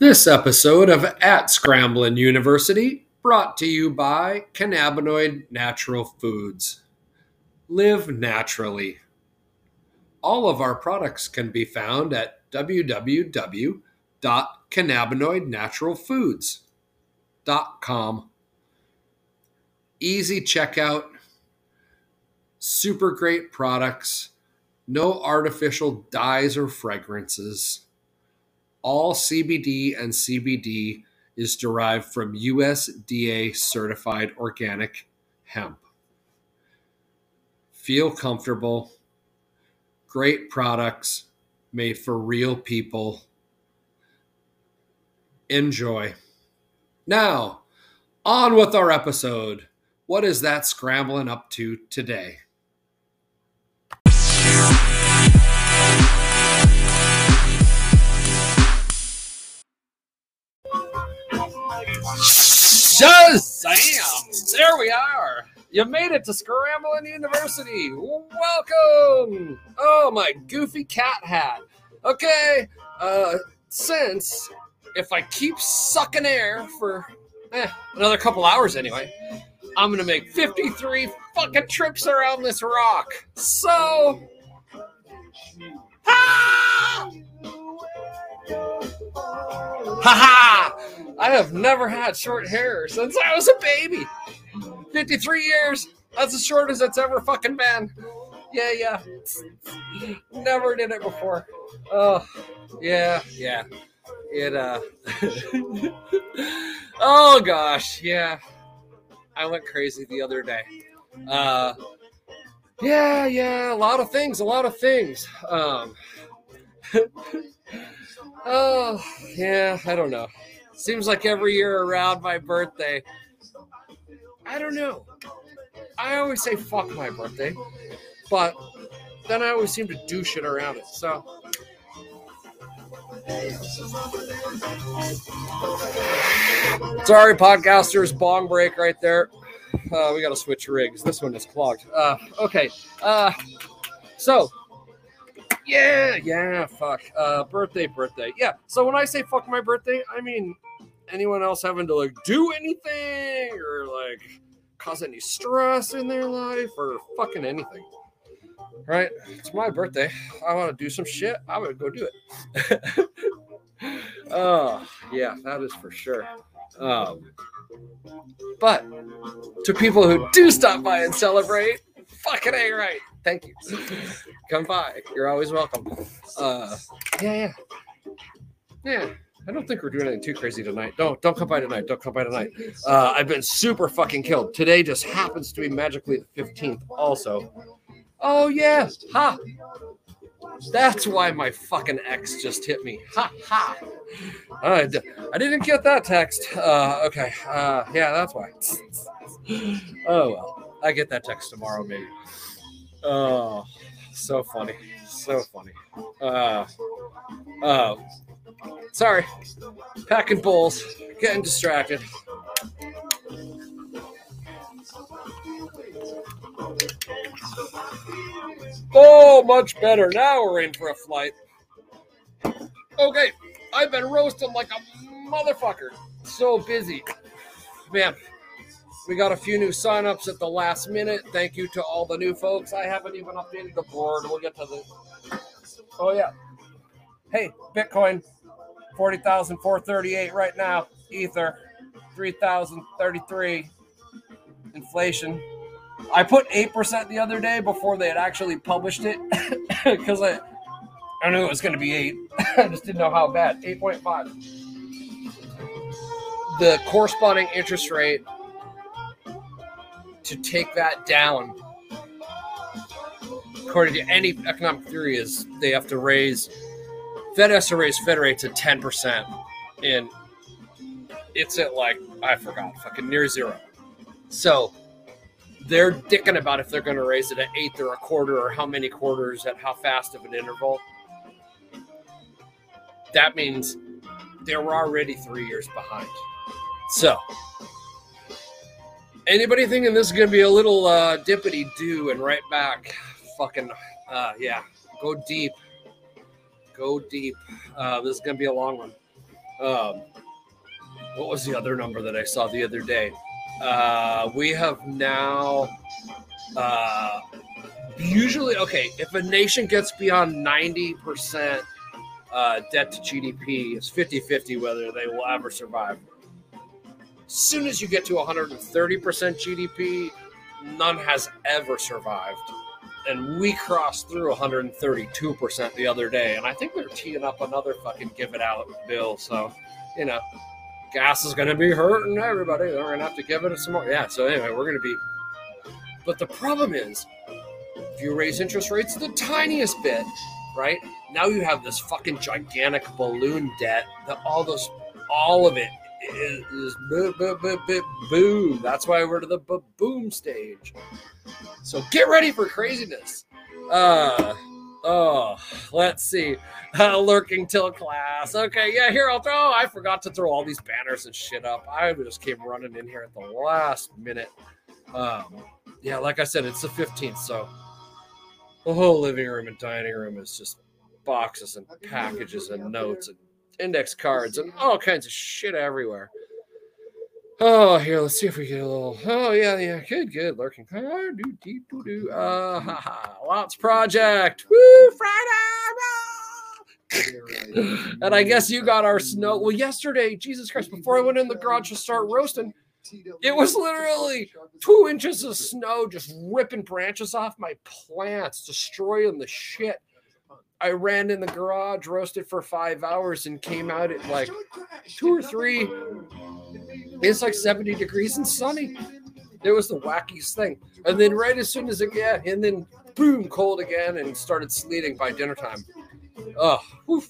This episode of At Scramblin' University brought to you by Cannabinoid Natural Foods. Live naturally. All of our products can be found at www.cannabinoidnaturalfoods.com. Easy checkout, super great products, no artificial dyes or fragrances all CBD and CBD is derived from USDA certified organic hemp. Feel comfortable. Great products made for real people. Enjoy. Now, on with our episode. What is that scrambling up to today? Shazam! There we are. You made it to Scrambling University. Welcome. Oh, my goofy cat hat. Okay, uh, since if I keep sucking air for eh, another couple hours anyway, I'm gonna make 53 fucking trips around this rock. So. Ah! Ha! I have never had short hair since I was a baby. 53 years. That's as short as it's ever fucking been. Yeah, yeah. Never did it before. Oh, yeah, yeah. It, uh. oh, gosh, yeah. I went crazy the other day. Uh, yeah, yeah, a lot of things, a lot of things. Um, Oh, yeah, I don't know. Seems like every year around my birthday, I don't know. I always say fuck my birthday, but then I always seem to do shit around it. So. Sorry, podcasters, bong break right there. Uh, we got to switch rigs. This one is clogged. Uh, okay. Uh, so yeah, yeah, fuck. Uh, birthday, birthday. Yeah. So when I say fuck my birthday, I mean anyone else having to like do anything or like cause any stress in their life or fucking anything. Right? It's my birthday. I want to do some shit. I'm gonna go do it. oh, yeah, that is for sure. Um, but to people who do stop by and celebrate, fucking A right. Thank you. Come by. You're always welcome. Uh, yeah, yeah. Yeah. I don't think we're doing anything too crazy tonight. Don't don't come by tonight. Don't come by tonight. Uh, I've been super fucking killed. Today just happens to be magically the 15th also. Oh yeah. Ha. That's why my fucking ex just hit me. Ha ha. I d- I didn't get that text. Uh, okay. Uh, yeah, that's why. oh well. I get that text tomorrow maybe. Oh, so funny. So funny. Uh, uh, sorry. Packing bowls, getting distracted. Oh, much better. Now we're in for a flight. Okay, I've been roasting like a motherfucker. So busy. Man, we got a few new signups at the last minute. Thank you to all the new folks. I haven't even updated the board. We'll get to the. Oh yeah. Hey, Bitcoin, forty thousand four thirty-eight right now. Ether, three thousand thirty-three. Inflation. I put eight percent the other day before they had actually published it because I I knew it was going to be eight. I just didn't know how bad. Eight point five. The corresponding interest rate to take that down, according to any economic theory, is they have to raise Fed has to raise Fed rates at ten percent, and it's at like I forgot, fucking near zero. So they're dicking about if they're going to raise it at eighth or a quarter or how many quarters at how fast of an interval. That means they were already three years behind. So Anybody thinking this is gonna be a little uh, dippity do and right back? Fucking uh, yeah, go deep, go deep. Uh, this is gonna be a long one. Um, what was the other number that I saw the other day? Uh, we have now uh, usually okay. If a nation gets beyond ninety percent uh, debt to GDP, it's 50-50 whether they will ever survive. Soon as you get to 130% GDP, none has ever survived. And we crossed through 132% the other day. And I think they're teeing up another fucking give it out bill. So, you know, gas is going to be hurting everybody. They're going to have to give it some more. Yeah. So, anyway, we're going to be. But the problem is, if you raise interest rates the tiniest bit, right? Now you have this fucking gigantic balloon debt that all those, all of it is, is boom, boom, boom, boom. That's why we're to the boom stage. So get ready for craziness. Uh, oh, let's see. Uh, lurking till class. Okay, yeah, here I'll throw. I forgot to throw all these banners and shit up. I just came running in here at the last minute. Um, yeah, like I said, it's the 15th, so the whole living room and dining room is just boxes and packages and notes and index cards and all kinds of shit everywhere. Oh, here, let's see if we get a little. Oh, yeah, yeah, good, good. Lurking. Do, do. Uh, ha, ha. Lots Project. Woo, Friday. and I guess you got our snow. Well, yesterday, Jesus Christ, before I went in the garage to start roasting, it was literally two inches of snow just ripping branches off my plants, destroying the shit. I ran in the garage, roasted for five hours, and came out at like two or three. It's like 70 degrees and sunny. It was the wackiest thing. And then right as soon as it yeah, and then boom, cold again and started sleeting by dinner time. Oh, woof.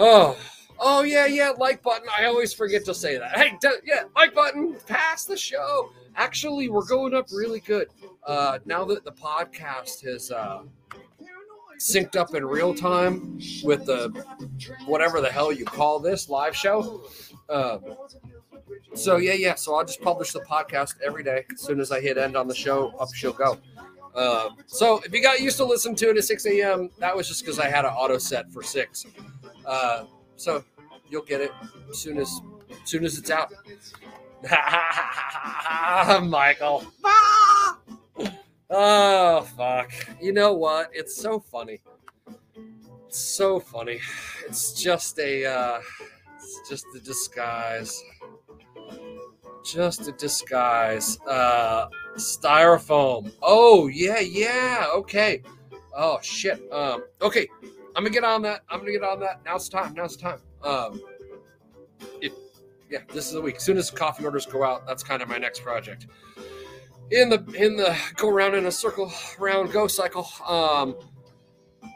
oh, oh yeah, yeah, like button. I always forget to say that. Hey, d- yeah, like button, pass the show. Actually, we're going up really good. Uh, now that the podcast has uh, synced up in real time with the whatever the hell you call this live show. Uh, so yeah, yeah. So I'll just publish the podcast every day. As soon as I hit end on the show, up she'll go. Uh, so if you got used to listening to it at 6 a.m., that was just because I had an auto set for six. Uh, so you'll get it as soon as, as soon as it's out. Michael. Oh fuck. You know what? It's so funny. It's so funny. It's just a uh it's just a disguise. Just a disguise. Uh styrofoam. Oh yeah, yeah. Okay. Oh shit. Um okay. I'm gonna get on that. I'm gonna get on that. Now it's time. Now it's time. Um it yeah, this is the week. As soon as coffee orders go out, that's kind of my next project in the in the go around in a circle round go cycle um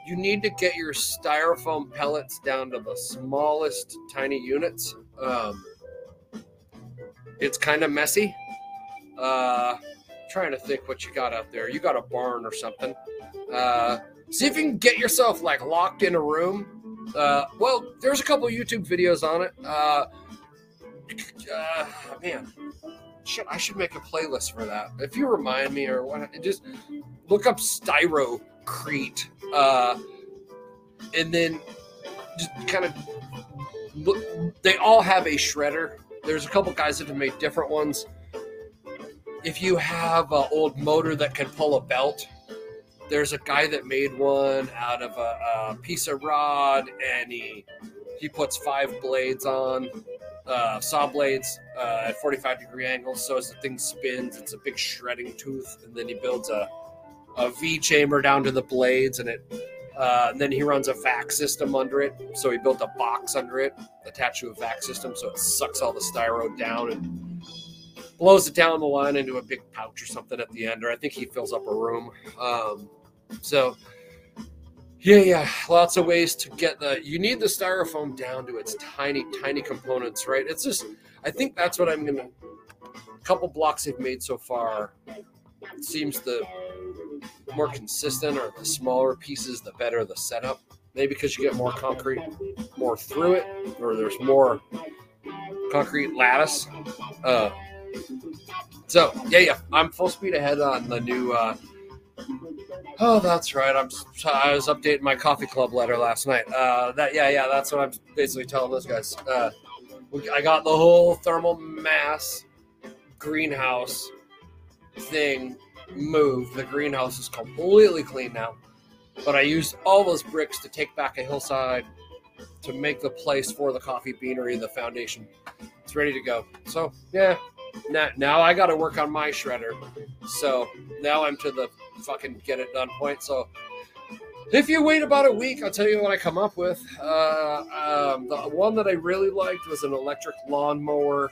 you need to get your styrofoam pellets down to the smallest tiny units. Um it's kind of messy. Uh trying to think what you got out there. You got a barn or something. Uh see if you can get yourself like locked in a room. Uh well there's a couple youtube videos on it. Uh, uh man shit, I should make a playlist for that. If you remind me or what, just look up Styrocrete, uh, and then just kind of look. They all have a shredder. There's a couple guys that have made different ones. If you have an old motor that can pull a belt, there's a guy that made one out of a, a piece of rod, and he he puts five blades on uh, saw blades uh, at 45 degree angles. So as the thing spins, it's a big shredding tooth, and then he builds a, a V chamber down to the blades, and it. Uh, and then he runs a vac system under it. So he built a box under it attached to a vac system, so it sucks all the styro down and blows it down the line into a big pouch or something at the end. Or I think he fills up a room. Um, so yeah, yeah, lots of ways to get the. You need the styrofoam down to its tiny, tiny components, right? It's just. I think that's what I'm gonna. A couple blocks they've made so far. Seems the more consistent or the smaller pieces, the better the setup. Maybe because you get more concrete, more through it, or there's more concrete lattice. Uh, so yeah, yeah, I'm full speed ahead on the new. Uh, Oh, that's right. I'm. I was updating my coffee club letter last night. Uh, that yeah, yeah. That's what I'm basically telling those guys. Uh, I got the whole thermal mass greenhouse thing moved. The greenhouse is completely clean now. But I used all those bricks to take back a hillside to make the place for the coffee beanery, the foundation. It's ready to go. So yeah, now, now I got to work on my shredder. So now I'm to the fucking get it done point. So if you wait about a week, I'll tell you what I come up with. Uh, um, the one that I really liked was an electric lawnmower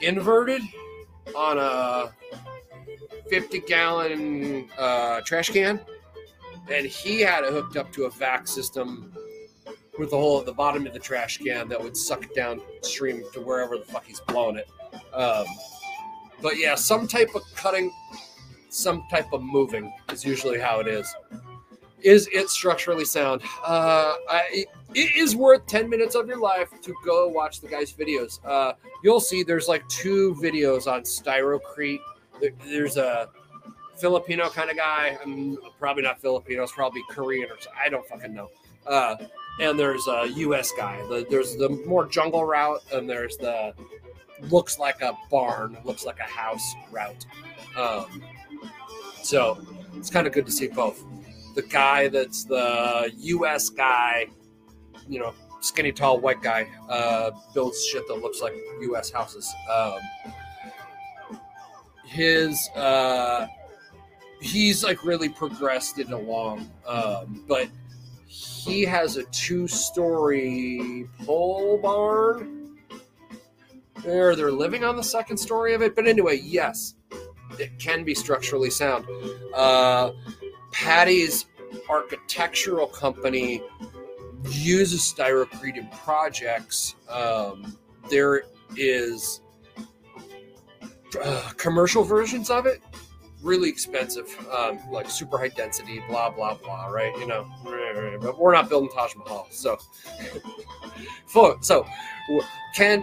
inverted on a 50 gallon uh, trash can. And he had it hooked up to a vac system with the hole at the bottom of the trash can that would suck it downstream to wherever the fuck he's blowing it. Um, but yeah, some type of cutting, some type of moving is usually how it is. Is it structurally sound? Uh, I, it is worth 10 minutes of your life to go watch the guy's videos. Uh, you'll see there's like two videos on Styrocrete. There, there's a Filipino kind of guy. I'm probably not Filipino. It's probably Korean or I don't fucking know. Uh, and there's a U.S. guy. The, there's the more jungle route, and there's the looks like a barn, looks like a house route. Um, so it's kind of good to see both. The guy that's the U.S. guy, you know, skinny, tall, white guy, uh, builds shit that looks like U.S. houses. Um, his uh, he's like really progressed it along, um, but he has a two-story pole barn. Or they're living on the second story of it, but anyway, yes, it can be structurally sound. Uh, Patty's architectural company uses styrocrete in projects. Um, there is uh, commercial versions of it, really expensive, um, like super high density, blah blah blah. Right? You know, but we're not building Taj Mahal, so. so, so can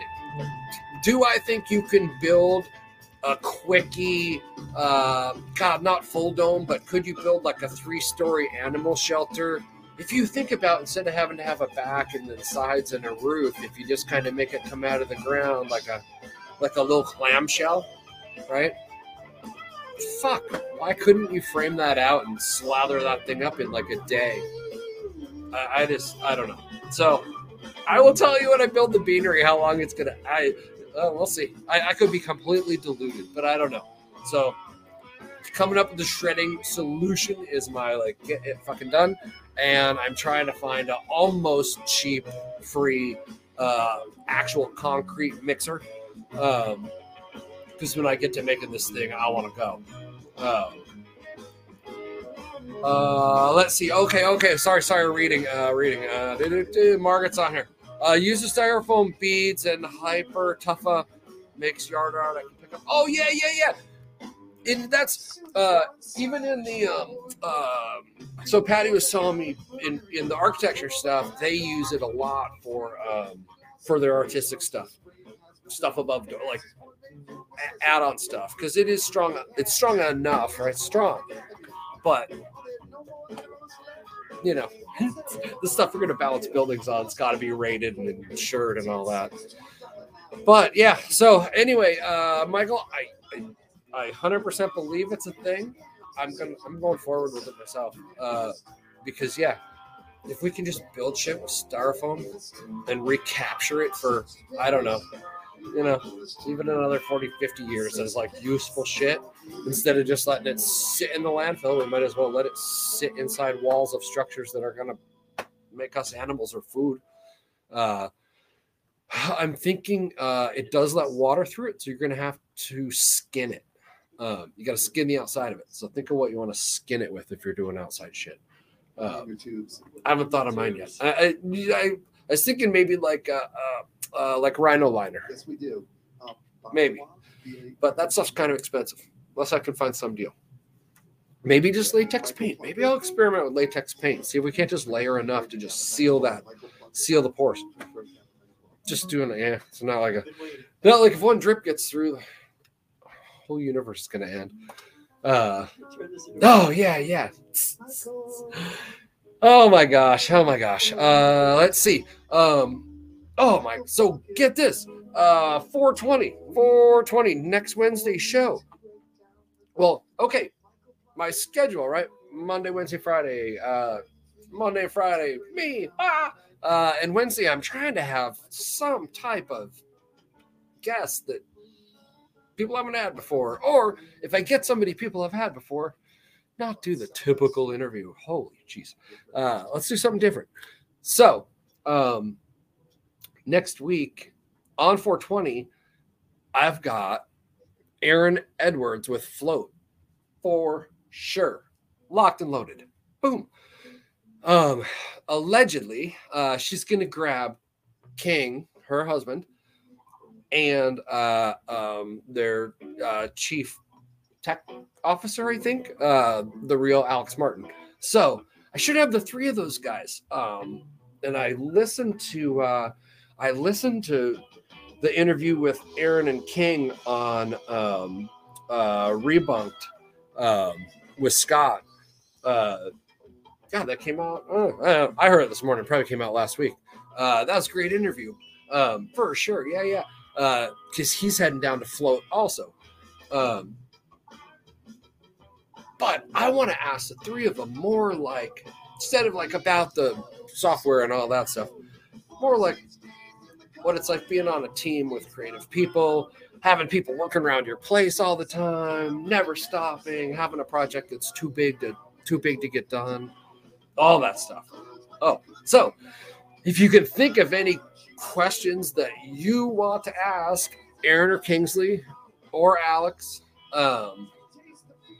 do I think you can build a quickie? Uh, God, not full dome, but could you build like a three-story animal shelter? If you think about instead of having to have a back and then sides and a roof, if you just kind of make it come out of the ground like a like a little clamshell, right? Fuck, why couldn't you frame that out and slather that thing up in like a day? I, I just, I don't know. So, I will tell you when I build the beanery how long it's gonna. I, uh, we'll see. I, I could be completely deluded, but I don't know. So, coming up with the shredding solution is my like get it fucking done, and I'm trying to find an almost cheap, free, uh, actual concrete mixer. Um, because when I get to making this thing, I want to go. Um, uh, let's see. Okay, okay. Sorry, sorry. Reading, uh, reading. Uh. Margaret's on here. Uh, use the styrofoam beads and hypertufa makes yard art. I can pick up. Oh yeah, yeah, yeah. And that's uh, even in the um, um so Patty was telling me in in the architecture stuff they use it a lot for um, for their artistic stuff, stuff above like add-on stuff because it is strong. It's strong enough, right? Strong, but you know, the stuff we're going to balance buildings on, it's got to be rated and insured and all that. But yeah, so anyway, uh, Michael, I, I, I 100% believe it's a thing. I'm going, I'm going forward with it myself, uh, because yeah, if we can just build shit with styrofoam and recapture it for, I don't know, you know, even another 40, 50 years as like useful shit instead of just letting it sit in the landfill, we might as well let it sit inside walls of structures that are going to make us animals or food. Uh, I'm thinking uh, it does let water through it, so you're going to have to skin it. Um, you got to skin the outside of it. So think of what you want to skin it with if you're doing outside shit. Um, tubes. I haven't thought of mine yet. I, I, I, was thinking maybe like uh, uh, uh, like rhino liner, Yes, we do. Maybe. but that stuff's kind of expensive. Unless I can find some deal. Maybe just latex paint. Maybe I'll experiment with latex paint. See if we can't just layer enough to just seal that, seal the pores. Just doing it. Yeah, it's not like a, not like if one drip gets through, the whole universe is gonna end. Uh, oh yeah, yeah. Oh my gosh. Oh my gosh. Uh, let's see. Um, oh my. So get this. Uh, 420, 420 next Wednesday show. Well, okay. My schedule, right? Monday, Wednesday, Friday. Uh, Monday, Friday, me. Ah. Uh, and Wednesday, I'm trying to have some type of guest that people haven't had before. Or if I get somebody people have had before, not do the typical interview. Holy jeez. Uh, let's do something different. So, um, next week on 420, I've got Aaron Edwards with Float for sure. Locked and loaded. Boom. Um, allegedly, uh, she's to grab King, her husband, and uh, um, their uh, chief tech officer, I think, uh, the real Alex Martin. So I should have the three of those guys. Um, and I listened to uh, I listened to the interview with Aaron and King on um, uh, Rebunked um, with Scott. Uh, God, that came out. Oh, I heard it this morning. Probably came out last week. Uh, that was a great interview um, for sure. Yeah, yeah because uh, he's heading down to float also. Um, but I want to ask the three of them more like instead of like about the software and all that stuff, more like what it's like being on a team with creative people, having people working around your place all the time, never stopping, having a project that's too big to too big to get done, all that stuff. Oh, so if you can think of any questions that you want to ask Aaron or Kingsley or Alex, um,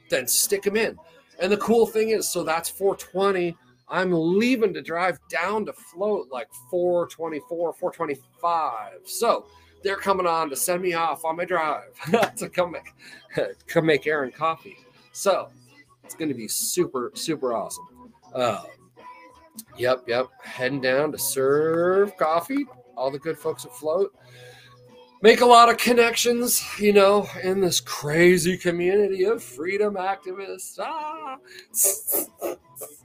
then stick them in. And the cool thing is, so that's 420. I'm leaving to drive down to float like 424, 425. So they're coming on to send me off on my drive to come make come make Aaron coffee. So it's going to be super super awesome. Uh, yep, yep. Heading down to serve coffee all the good folks afloat. Make a lot of connections, you know, in this crazy community of freedom activists. Ah,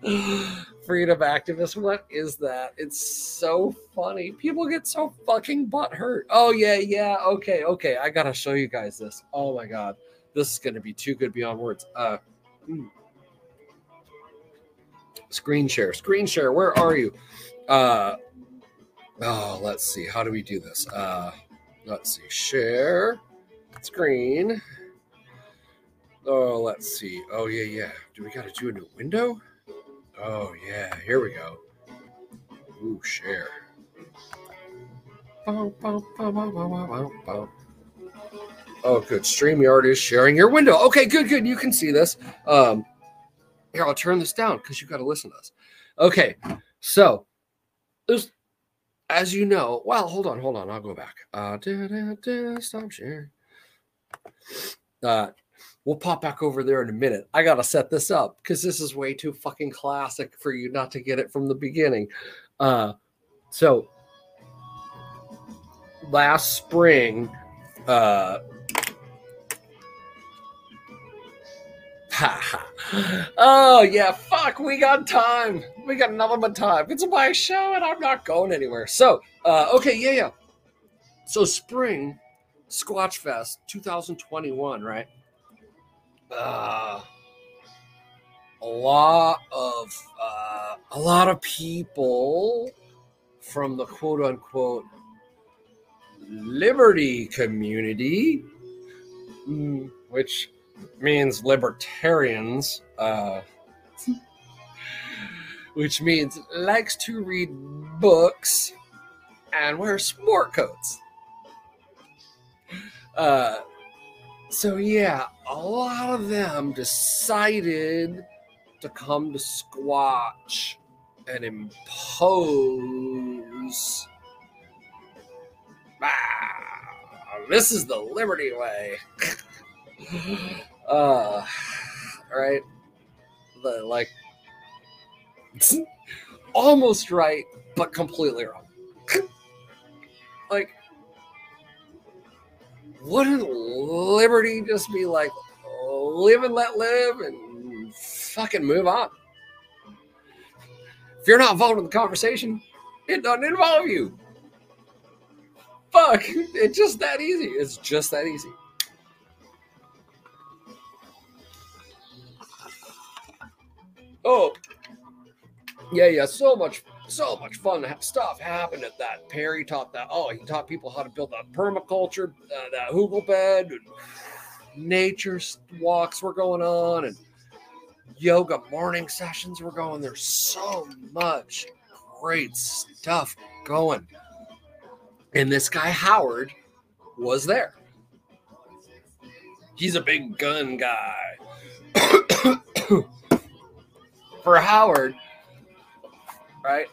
freedom activists. What is that? It's so funny. People get so fucking butt hurt. Oh yeah, yeah. Okay, okay. I gotta show you guys this. Oh my god, this is gonna be too good beyond words. Uh, mm. screen share, screen share. Where are you? Uh, Oh, let's see. How do we do this? Uh, let's see. Share screen. Oh, let's see. Oh, yeah, yeah. Do we got to do a new window? Oh, yeah. Here we go. Ooh, share. Oh, good. StreamYard is sharing your window. Okay, good, good. You can see this. Um, here, I'll turn this down because you've got to listen to us. Okay, so there's as you know, well, hold on, hold on. I'll go back. Uh, da, da, da, stop sharing. Uh, we'll pop back over there in a minute. I gotta set this up because this is way too fucking classic for you not to get it from the beginning. Uh, so last spring, uh, oh yeah, fuck, we got time. We got nothing but time. It's my show and I'm not going anywhere. So, uh, okay, yeah, yeah. So spring, Squatch Fest 2021, right? Uh, a lot of uh, a lot of people from the quote unquote liberty community, mm, which means libertarians, uh, which means likes to read books and wear sport coats. Uh, so yeah, a lot of them decided to come to Squatch and impose. Ah, this is the Liberty way. uh, right? The like, almost right, but completely wrong. like, wouldn't liberty just be like live and let live and fucking move on. If you're not involved in the conversation, it doesn't involve you. Fuck. It's just that easy. It's just that easy. Oh, yeah, yeah. So much, so much fun stuff happened at that. Perry taught that. Oh, he taught people how to build a permaculture, uh, that hugel bed, and nature walks were going on, and yoga morning sessions were going. There's so much great stuff going. And this guy, Howard, was there. He's a big gun guy. For Howard, right?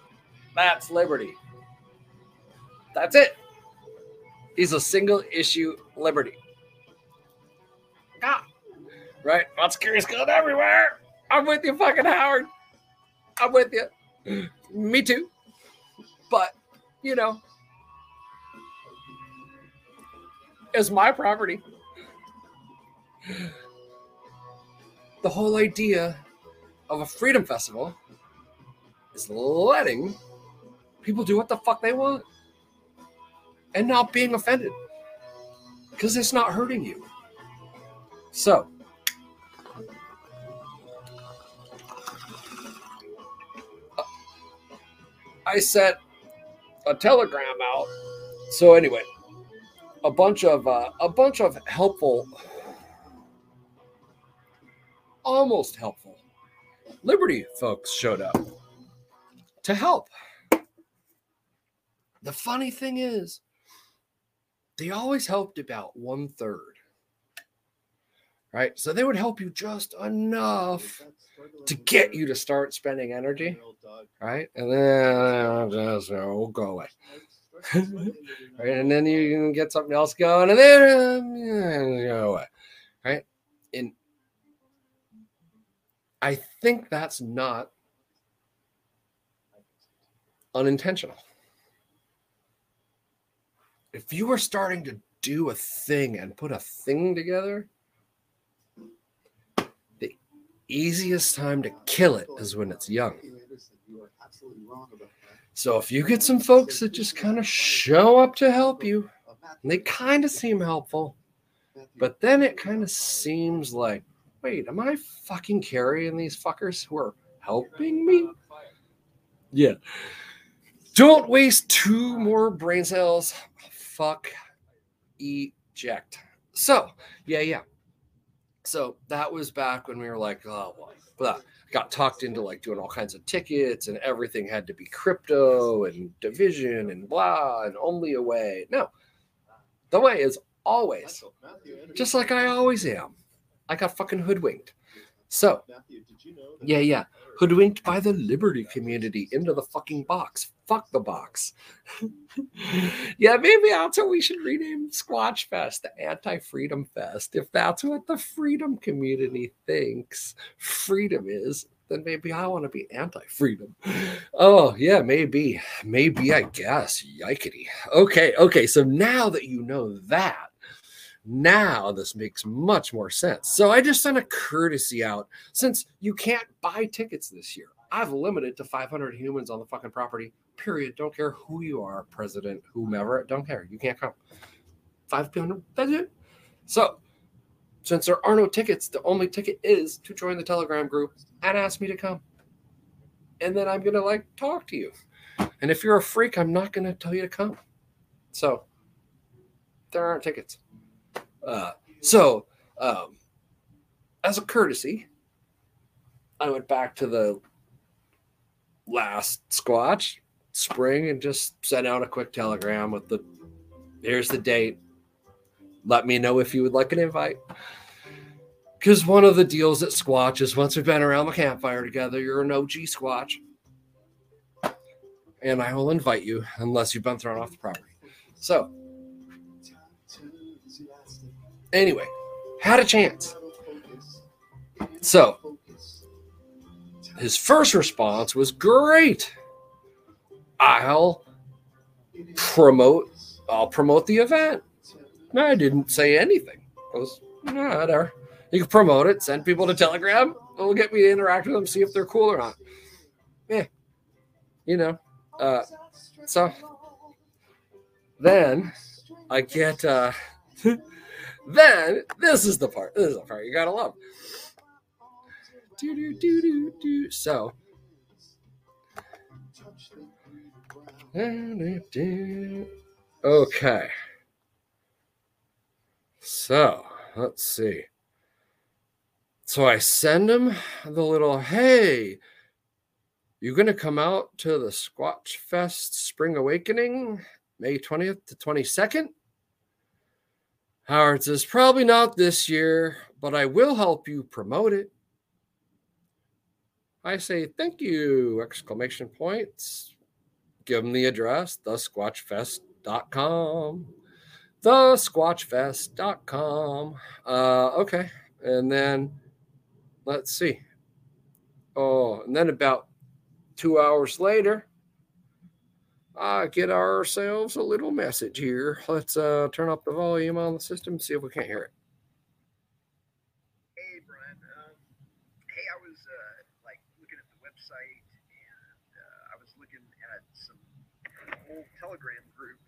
That's liberty. That's it. He's a single issue liberty. Ah, right? Of curious gun everywhere. I'm with you, fucking Howard. I'm with you. Me too. But, you know, it's my property. The whole idea of a freedom festival is letting people do what the fuck they want and not being offended because it's not hurting you. So, I sent a telegram out. So anyway, a bunch of uh, a bunch of helpful, almost helpful, Liberty folks showed up to help. The funny thing is, they always helped about one third. Right? So they would help you just enough to get you to start spending energy. Right? And then just oh, go away. right? And then you can get something else going, and then you go away. Right? I think that's not unintentional. If you were starting to do a thing and put a thing together, the easiest time to kill it is when it's young. So if you get some folks that just kind of show up to help you, they kind of seem helpful, but then it kind of seems like, wait, am I fucking carrying these fuckers who are helping me? Yeah. Don't waste two more brain cells. Fuck. Eject. So, yeah, yeah. So that was back when we were like, oh, well, blah got talked into like doing all kinds of tickets and everything had to be crypto and division and blah and only a way. No, the way is always just like I always am. I got fucking hoodwinked. So, yeah, yeah, hoodwinked by the Liberty community into the fucking box. Fuck the box. yeah, maybe that's what we should rename Squatch Fest, the Anti Freedom Fest. If that's what the freedom community thinks freedom is, then maybe I want to be anti freedom. Oh, yeah, maybe. Maybe, I guess. Yikety. Okay, okay. So now that you know that, now this makes much more sense. So I just sent a courtesy out since you can't buy tickets this year. I've limited to 500 humans on the fucking property. Period. Don't care who you are, president, whomever. Don't care. You can't come. 500. That's it. So since there are no tickets, the only ticket is to join the Telegram group and ask me to come. And then I'm gonna like talk to you. And if you're a freak, I'm not gonna tell you to come. So there aren't tickets. Uh, so, um, as a courtesy, I went back to the last Squatch spring and just sent out a quick telegram with the here's the date. Let me know if you would like an invite. Because one of the deals at Squatch is once we've been around the campfire together, you're an OG Squatch. And I will invite you unless you've been thrown off the property. So, Anyway, had a chance. So, his first response was great. I'll promote I'll promote the event. I didn't say anything. I was whatever. You can promote it, send people to Telegram. It'll get me to interact with them, see if they're cool or not. Yeah. You know. Uh, so then I get uh then this is the part. This is the part you gotta love. Do, do, do, do, do. So okay. So let's see. So I send him the little hey, you gonna come out to the Squatch Fest Spring Awakening May 20th to 22nd? Howard says, probably not this year, but I will help you promote it. I say, thank you, exclamation points. Give them the address, thesquatchfest.com. Thesquatchfest.com. Uh, okay. And then let's see. Oh, and then about two hours later, uh, get ourselves a little message here. Let's uh, turn up the volume on the system, see if we can't hear it. Hey, Brian. Um, hey, I was uh, like looking at the website and uh, I was looking at some old Telegram group.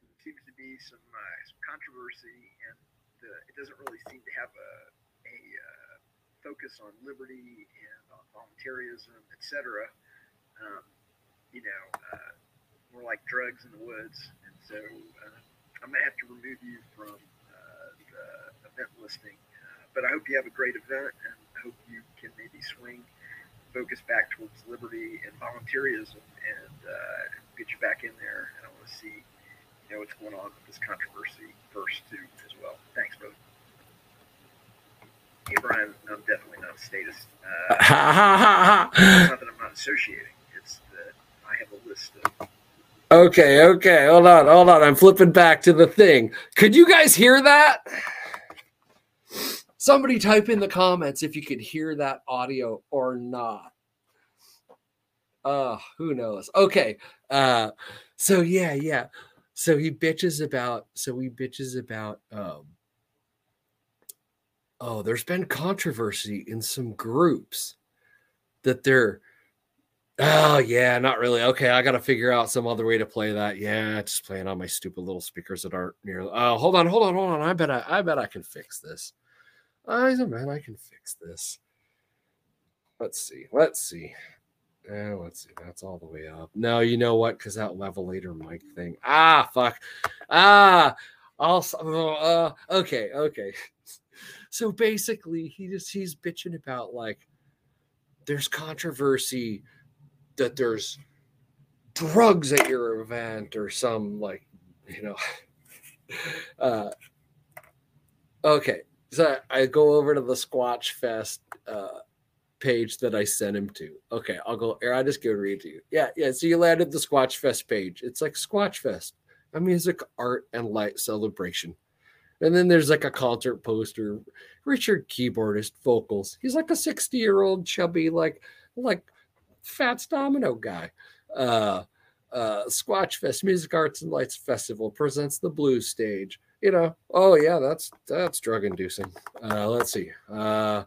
There seems to be some, uh, some controversy, and the, it doesn't really seem to have a, a uh, focus on liberty and on voluntarism, etc. Um, you know, uh, more like drugs in the woods. And so uh, I'm going to have to remove you from uh, the event listing. But I hope you have a great event and I hope you can maybe swing focus back towards liberty and volunteerism and uh, get you back in there. And I want to see you know what's going on with this controversy first too as well. Thanks, brother. Hey, Brian, I'm definitely not a statist. Uh, not that I'm not associating. It's that I have a list of Okay, okay, hold on, hold on. I'm flipping back to the thing. Could you guys hear that? Somebody type in the comments if you could hear that audio or not. Uh, who knows? Okay. Uh, so yeah, yeah. So he bitches about, so he bitches about, um, oh, there's been controversy in some groups that they're, Oh yeah, not really. Okay, I got to figure out some other way to play that. Yeah, just playing on my stupid little speakers that aren't near. Oh, hold on, hold on, hold on. I bet I, I bet I can fix this. I man, I can fix this. Let's see. Let's see. Yeah, let's see. That's all the way up. No, you know what? Because that levelator mic thing. Ah, fuck. Ah, also. Uh, okay, okay. So basically, he just he's bitching about like there's controversy that there's drugs at your event or some like you know uh okay. So i go over to the squatch fest uh page that i sent him to. Okay i'll go here i just go read to you. Yeah yeah so you landed the squatch fest page. It's like squatch fest a music art and light celebration. And then there's like a concert poster. Richard keyboardist vocals. He's like a 60 year old chubby like like Fats Domino guy. Uh, uh, Squatch Fest Music Arts and Lights Festival presents the blues stage. You know, oh yeah, that's that's drug inducing. Uh, let's see. Uh,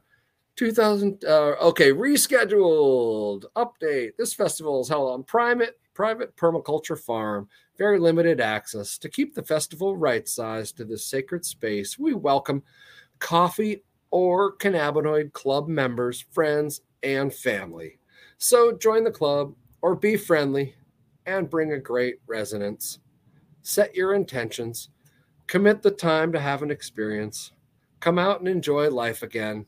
2000 uh, okay rescheduled update this festival is held on private private permaculture farm very limited access to keep the festival right sized to this sacred space we welcome coffee or cannabinoid club members friends and family so join the club or be friendly and bring a great resonance. Set your intentions, commit the time to have an experience, come out and enjoy life again.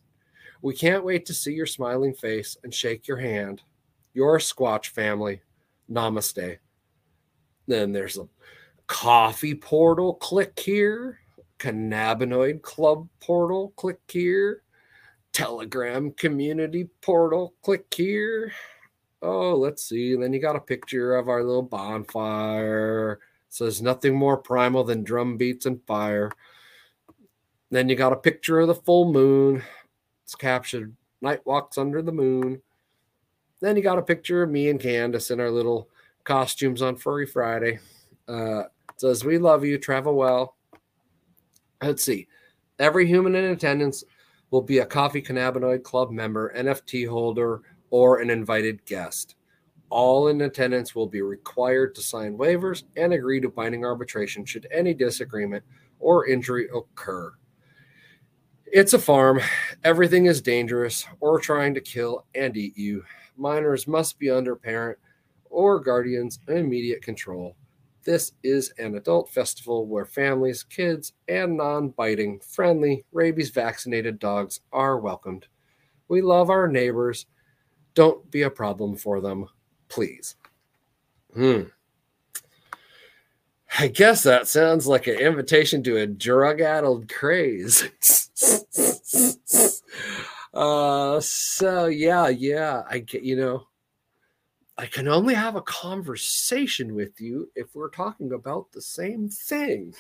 We can't wait to see your smiling face and shake your hand. Your Squatch family. Namaste. Then there's a coffee portal, click here. Cannabinoid club portal, click here. Telegram community portal. Click here. Oh, let's see. Then you got a picture of our little bonfire. It says nothing more primal than drum beats and fire. Then you got a picture of the full moon. It's captured Night Walks Under the Moon. Then you got a picture of me and Candace in our little costumes on Furry Friday. Uh, says, We love you. Travel well. Let's see. Every human in attendance will be a Coffee Cannabinoid Club member, NFT holder, or an invited guest. All in attendance will be required to sign waivers and agree to binding arbitration should any disagreement or injury occur. It's a farm. Everything is dangerous or trying to kill and eat you. Minors must be under parent or guardian's immediate control. This is an adult festival where families, kids, and non biting, friendly, rabies vaccinated dogs are welcomed. We love our neighbors. Don't be a problem for them, please. Hmm. I guess that sounds like an invitation to a drug addled craze. uh, so yeah, yeah, I get, you know, I can only have a conversation with you if we're talking about the same thing.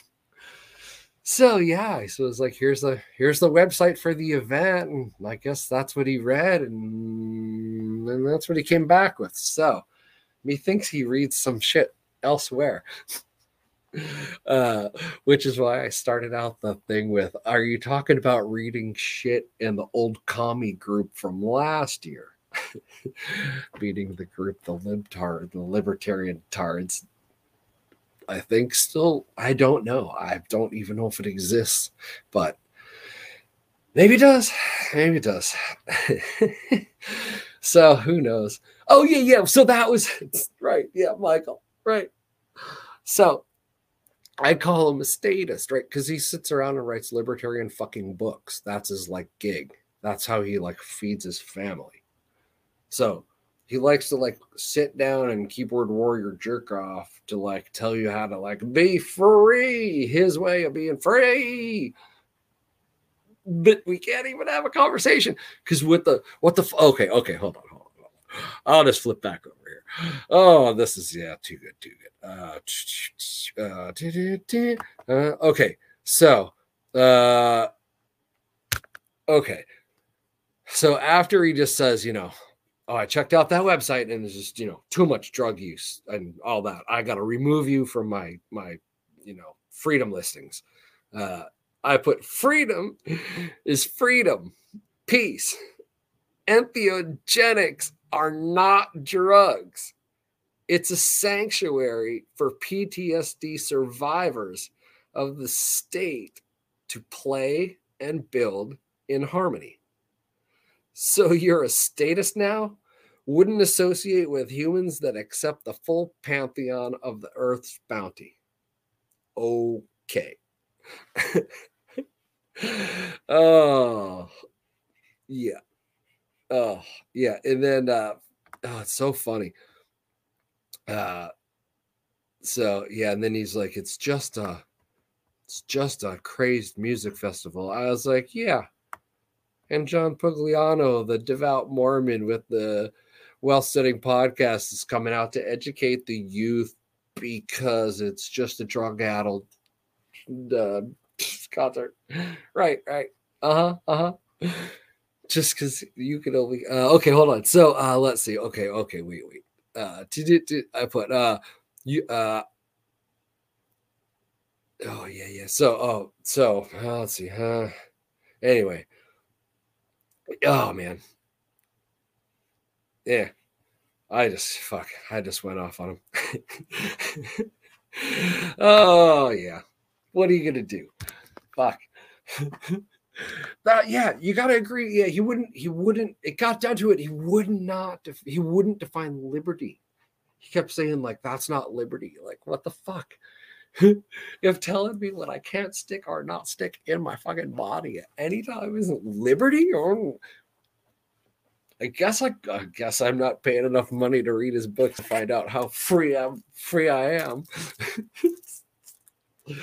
So yeah, so it's like here's the here's the website for the event, and I guess that's what he read, and, that's what he came back with. So methinks he reads some shit elsewhere. uh, which is why I started out the thing with Are you talking about reading shit in the old commie group from last year? Beating the group, the libtard, the libertarian tards. I think still, I don't know. I don't even know if it exists, but maybe it does. Maybe it does. so who knows? Oh, yeah, yeah. So that was right. Yeah, Michael. Right. So I call him a statist, right? Because he sits around and writes libertarian fucking books. That's his like gig. That's how he like feeds his family. So he likes to like sit down and keyboard warrior jerk off to like tell you how to like be free, his way of being free. But we can't even have a conversation because with the what the okay, okay, hold on, hold on, hold on. I'll just flip back over here. Oh, this is yeah, too good, too good. Uh, uh, uh, okay, so uh, okay, so after he just says, you know, oh, I checked out that website and there's just you know too much drug use and all that. I got to remove you from my my you know freedom listings. Uh, I put freedom is freedom, peace. Entheogenics are not drugs. It's a sanctuary for PTSD survivors of the state to play and build in harmony. So you're a statist now? Wouldn't associate with humans that accept the full pantheon of the earth's bounty. Okay. oh, yeah. Oh, yeah. And then, uh, oh, it's so funny. Uh, so yeah, and then he's like, it's just a, it's just a crazed music festival. I was like, yeah. And John Pugliano, the devout Mormon with the well studying podcast, is coming out to educate the youth because it's just a drug addled uh, concert. Right, right. Uh huh. Uh huh. Just because you can only. Uh, okay, hold on. So uh, let's see. Okay, okay. Wait, wait uh I put uh you uh oh yeah yeah so oh so uh, let's see huh anyway oh man. Yeah. I just fuck I just went off on him. Oh yeah. What are you gonna do? Fuck. That yeah you gotta agree yeah he wouldn't he wouldn't it got down to it he would not def- he wouldn't define liberty. He kept saying like that's not liberty. Like what the fuck if telling me what i can't stick or not stick in my fucking body at any time isn't liberty or I guess I, I guess I'm not paying enough money to read his book to find out how free I'm free I am.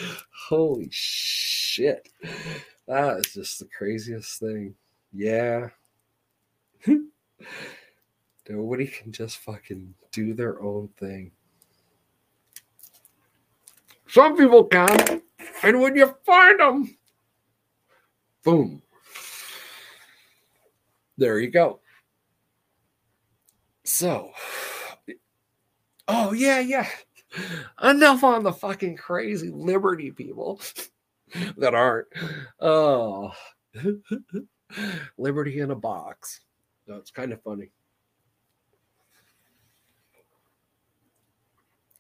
Holy shit. That is just the craziest thing. Yeah. Nobody can just fucking do their own thing. Some people can. And when you find them, boom. There you go. So, oh, yeah, yeah. Enough on the fucking crazy liberty people. that aren't. Oh. Liberty in a box. That's kind of funny.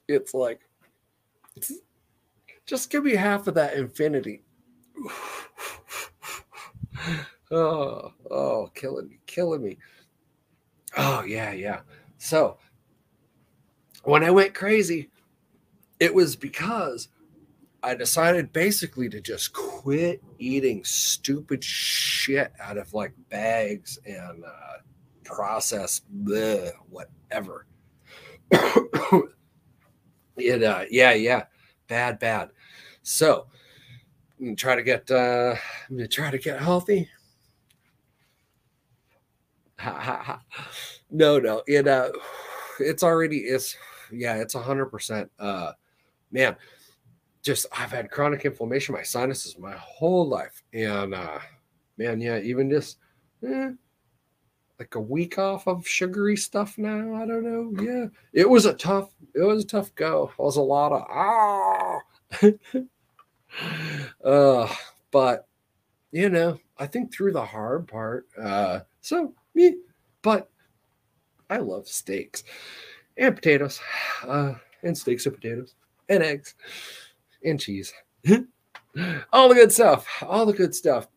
It's like, just give me half of that infinity. oh, oh, killing me, killing me. Oh, yeah, yeah. So when I went crazy, it was because I decided basically to just quit eating stupid shit out of like bags and uh, processed bleh, whatever. it, uh, yeah, yeah, bad, bad. So I'm gonna try to get, uh, I'm gonna try to get healthy. no, no, it, uh, it's already, it's, yeah, it's a hundred percent. Uh, man, just I've had chronic inflammation, my sinuses, my whole life, and uh, man, yeah, even just eh, like a week off of sugary stuff now. I don't know. Yeah, it was a tough, it was a tough go. It was a lot of ah, uh, but you know, I think through the hard part. Uh, so me, but I love steaks and potatoes, uh, and steaks and potatoes and eggs and cheese. all the good stuff. All the good stuff.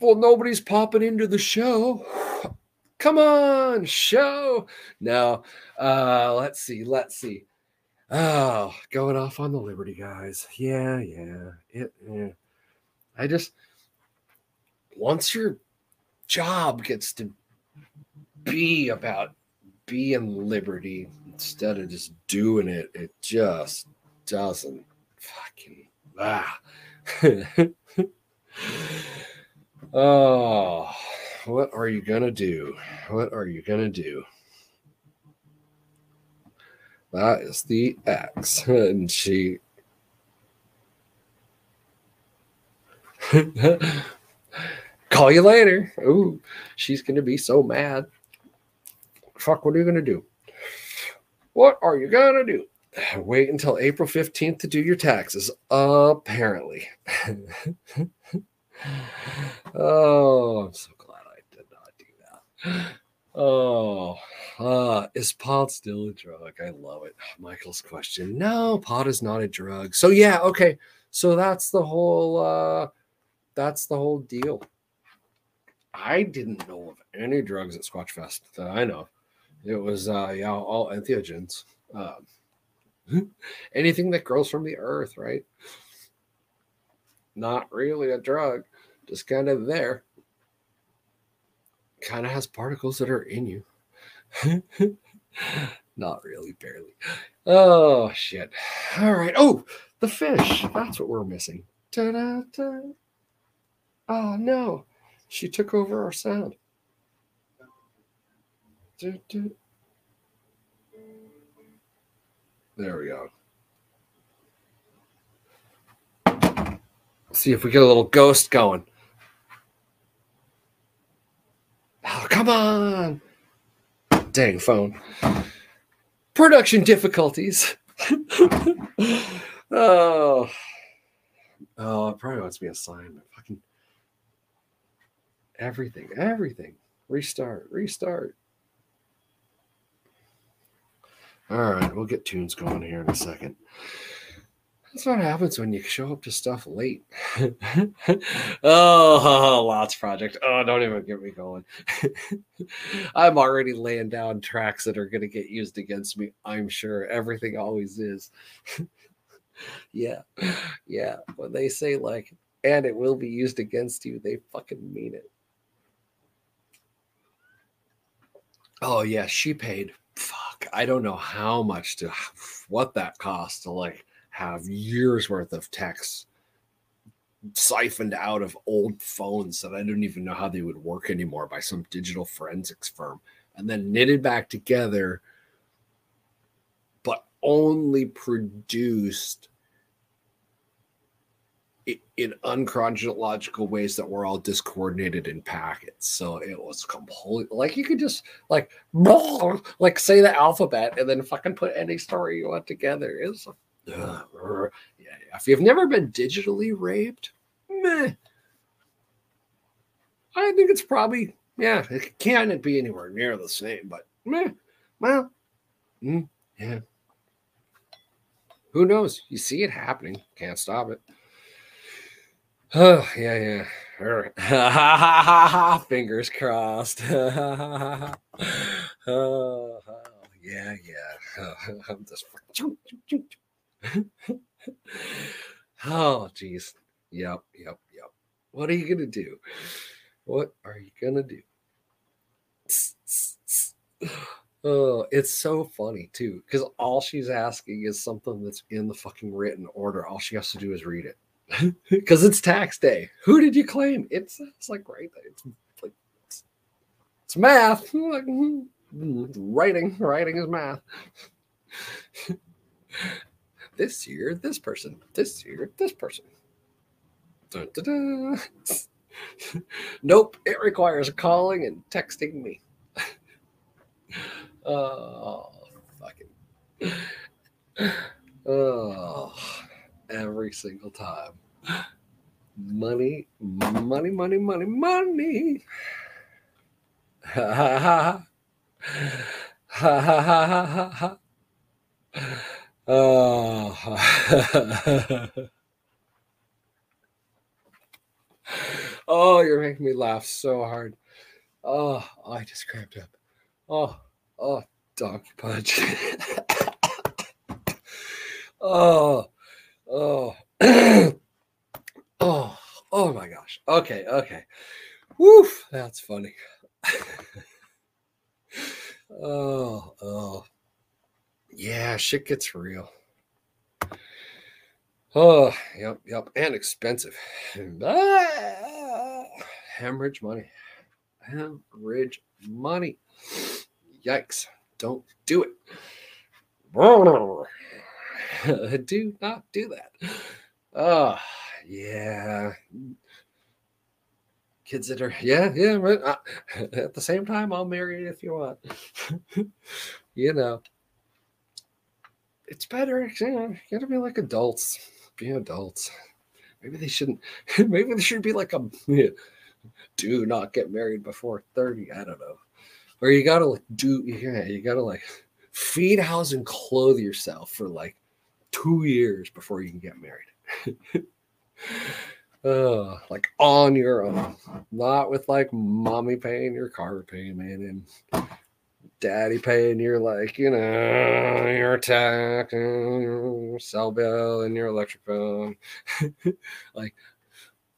Well, nobody's popping into the show. Come on, show. Now, Uh, let's see. Let's see. Oh, going off on the Liberty guys. Yeah, yeah. It, yeah. I just once your job gets to be about being liberty instead of just doing it, it just doesn't fucking ah. oh, what are you gonna do? What are you gonna do? That is the X, and she. Call you later. Ooh, she's gonna be so mad. Fuck, what are you gonna do? What are you gonna do? Wait until April 15th to do your taxes. Apparently. oh, I'm so glad I did not do that. Oh, uh, is pot still a drug? I love it. Michael's question. No, pot is not a drug. So yeah, okay. So that's the whole uh that's the whole deal. I didn't know of any drugs at Squatch Fest that I know. It was uh yeah, all entheogens. Um, anything that grows from the earth, right? Not really a drug, just kind of there. Kind of has particles that are in you. Not really, barely. Oh shit. All right. Oh, the fish. That's what we're missing. Ta-da-da. Oh no. She took over our sound. There we go. See if we get a little ghost going. Oh, come on. Dang phone. Production difficulties. oh. Oh, it probably wants me a sign. Fucking everything, everything. Restart, restart. All right, we'll get tunes going here in a second. That's what happens when you show up to stuff late. oh, Lots Project. Oh, don't even get me going. I'm already laying down tracks that are going to get used against me. I'm sure everything always is. yeah, yeah. When they say, like, and it will be used against you, they fucking mean it. Oh, yeah, she paid fuck, I don't know how much to what that cost to like have years worth of text siphoned out of old phones that I don't even know how they would work anymore by some digital forensics firm and then knitted back together, but only produced in unchronological ways that were all discoordinated in packets. So it was complete like you could just like like say the alphabet and then fucking put any story you want together. It's If you've never been digitally raped, meh, I think it's probably yeah. It can't be anywhere near the same, but meh, well, mm, yeah. Who knows? You see it happening. Can't stop it. Oh yeah, yeah. Fingers crossed. oh, yeah, yeah. I'm just. oh, jeez. Yep, yep, yep. What are you gonna do? What are you gonna do? Oh, it's so funny too, because all she's asking is something that's in the fucking written order. All she has to do is read it, because it's tax day. Who did you claim? It's it's like right. It's like it's, it's math. Writing, writing is math. This year, this person. This year, this person. Dun, dun, dun. nope, it requires calling and texting me. oh, fucking. Oh, every single time. Money, money, money, money, money. Ha ha ha. Ha ha ha ha ha. Oh. oh, you're making me laugh so hard. Oh, I just cramped up. Oh, oh, donkey punch. oh, oh, oh, oh my gosh. Okay, okay. Woof, that's funny. oh, oh. Yeah, shit gets real. Oh, yep, yep, and expensive. Ah, hemorrhage money. Hemorrhage money. Yikes. Don't do it. do not do that. Oh, yeah. Kids that are, yeah, yeah. Uh, at the same time, I'll marry you if you want. you know, it's better. You, know, you gotta be like adults. Be adults. Maybe they shouldn't. Maybe there should be like a do not get married before 30. I don't know. Or you gotta like do yeah, you gotta like feed, house, and clothe yourself for like two years before you can get married. uh, like on your own, not with like mommy paying your car payment and daddy paying your like you know your tax your cell bill and your electric bill. like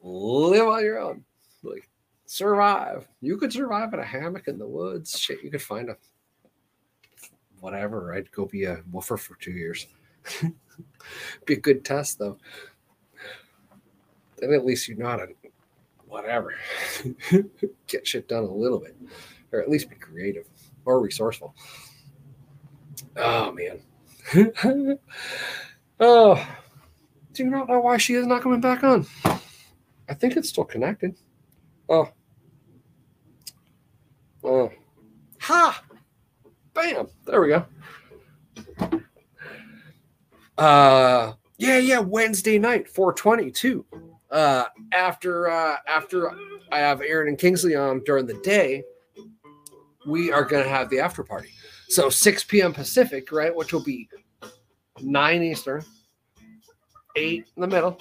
live on your own. Like survive. You could survive in a hammock in the woods. Shit, you could find a whatever, i'd Go be a woofer for two years. be a good test though. Then at least you're not a whatever. Get shit done a little bit. Or at least be creative or resourceful. Oh man. oh. Do you not know why she is not coming back on? I think it's still connected. Oh, Oh, ha! Bam! There we go. Uh, yeah, yeah. Wednesday night, 422. Uh, after uh, after I have Aaron and Kingsley on during the day, we are gonna have the after party. So 6 p.m. Pacific, right, which will be 9 Eastern, 8 in the middle.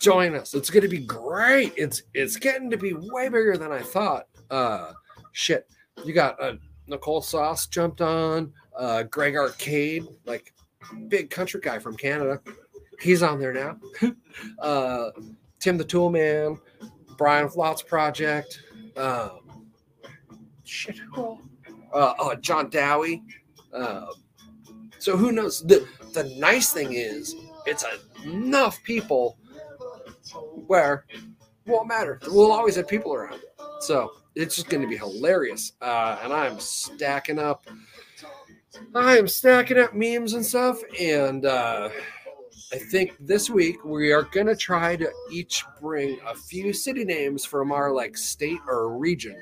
Join us. It's gonna be great. It's it's getting to be way bigger than I thought uh shit you got uh, nicole sauce jumped on uh greg arcade like big country guy from canada he's on there now uh tim the tool man brian flot's project um shit uh, uh john dowie uh, so who knows the the nice thing is it's enough people where won't matter we'll always have people around so it's just going to be hilarious. Uh, and I'm stacking up. I am stacking up memes and stuff. And uh, I think this week we are going to try to each bring a few city names from our like state or region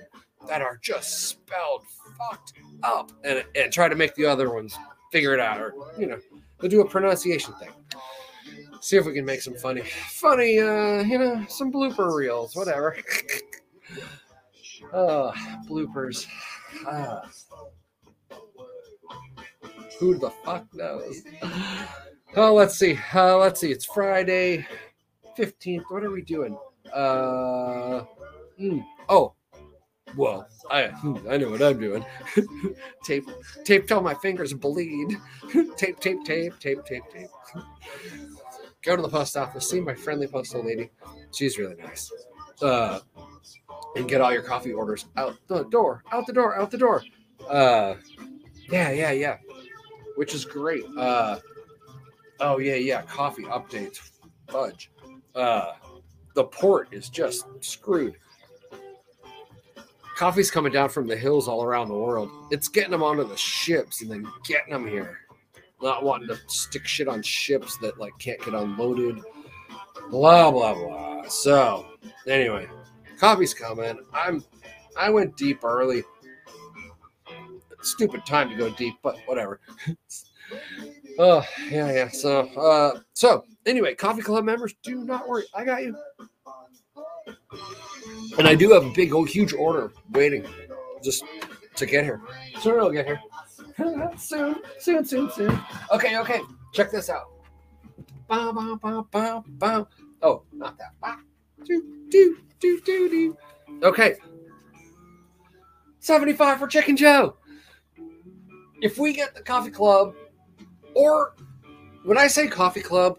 that are just spelled fucked up and, and try to make the other ones figure it out or, you know, we'll do a pronunciation thing. See if we can make some funny, funny, uh, you know, some blooper reels, whatever. Oh, bloopers. Ah. Who the fuck knows? Oh, let's see. Uh, let's see. It's Friday, 15th. What are we doing? Uh, hmm. oh, well, I I know what I'm doing. tape tape till my fingers bleed. tape tape tape tape tape tape. Go to the post office, see my friendly postal lady. She's really nice. Uh, and get all your coffee orders out the door, out the door, out the door. Uh, yeah, yeah, yeah. Which is great. Uh, oh yeah, yeah. Coffee updates. Fudge. Uh, the port is just screwed. Coffee's coming down from the hills all around the world. It's getting them onto the ships and then getting them here. Not wanting to stick shit on ships that like can't get unloaded. Blah blah blah. So anyway, coffee's coming. I'm I went deep early. Stupid time to go deep, but whatever. oh yeah, yeah. So uh so anyway, coffee club members, do not worry. I got you. And I do have a big, old, huge order waiting just to get here. Soon it'll get here. soon, soon, soon, soon. Okay, okay. Check this out. Bow, bow, bow, bow, bow. Oh, not that. Bow. Do, do, do, do, do. Okay. 75 for Chicken Joe. If we get the coffee club, or when I say coffee club,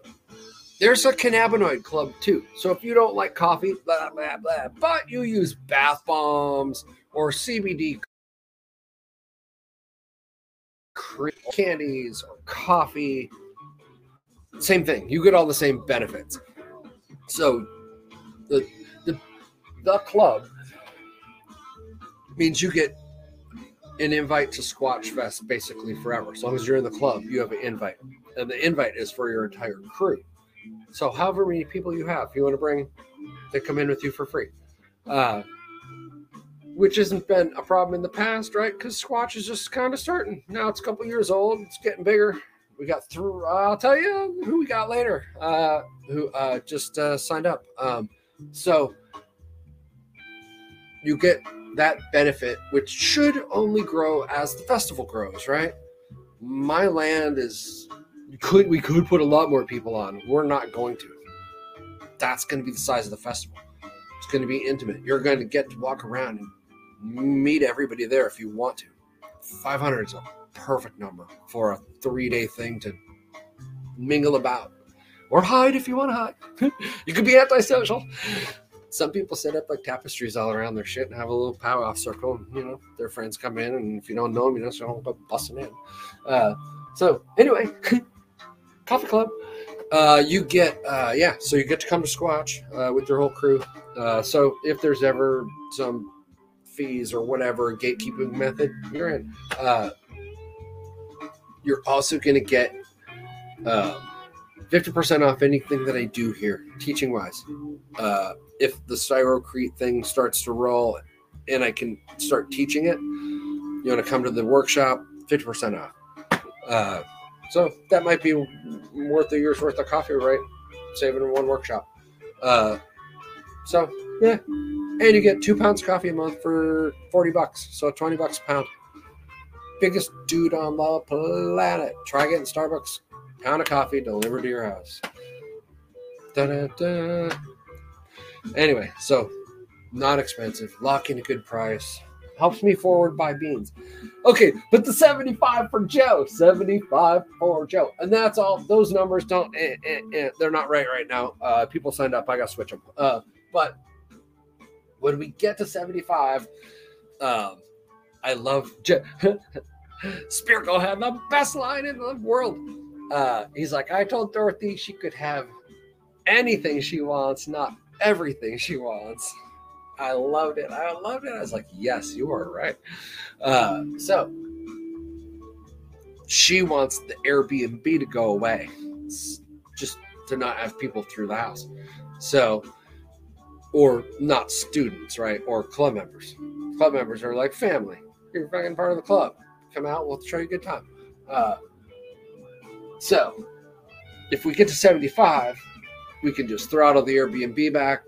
there's a cannabinoid club too. So if you don't like coffee, blah, blah, blah, but you use bath bombs or CBD candies or coffee, same thing. You get all the same benefits. So the the, the club means you get an invite to Squatch Fest basically forever. As long as you're in the club, you have an invite. And the invite is for your entire crew. So, however many people you have, you want to bring, they come in with you for free. Uh, which hasn't been a problem in the past, right? Because Squatch is just kind of starting. Now it's a couple years old. It's getting bigger. We got through. I'll tell you who we got later. Uh, who uh, just uh, signed up. Um, so you get that benefit, which should only grow as the festival grows, right? My land is could we could put a lot more people on. We're not going to. That's going to be the size of the festival. It's going to be intimate. You're going to get to walk around and meet everybody there if you want to. 500 is a perfect number for a three day thing to mingle about or hide if you want to hide. you could be antisocial. Some people set up like tapestries all around their shit and have a little powwow circle. And, you know, their friends come in, and if you don't know them, you know just don't go busting in. Uh, so, anyway, coffee club. Uh, you get, uh, yeah, so you get to come to Squatch uh, with your whole crew. Uh, so if there's ever some fees or whatever gatekeeping method, you're in. Uh, you're also going to get um, 50% off anything that I do here, teaching wise. Uh, if the Styrocrete thing starts to roll and I can start teaching it, you want to come to the workshop, 50% off. So that might be worth a year's worth of coffee, right? Saving in one workshop. Uh, so yeah, and you get two pounds of coffee a month for forty bucks, so twenty bucks a pound. Biggest dude on the planet. Try getting Starbucks pound of coffee delivered to your house. Da-da-da. Anyway, so not expensive. Lock in a good price helps me forward buy beans. Okay, but the 75 for Joe, 75 for Joe. And that's all. Those numbers don't, eh, eh, eh, they're not right right now. Uh, people signed up. I got to switch them. Uh, but when we get to 75, um, I love Joe. Spirko had the best line in the world. Uh, he's like, I told Dorothy she could have anything she wants, not everything she wants. I loved it. I loved it. I was like, yes, you are right. Uh, so she wants the Airbnb to go away, just to not have people through the house. So, or not students, right? Or club members. Club members are like family. You're fucking part of the club. Come out, we'll show you a good time. Uh, so, if we get to 75, we can just throttle the Airbnb back,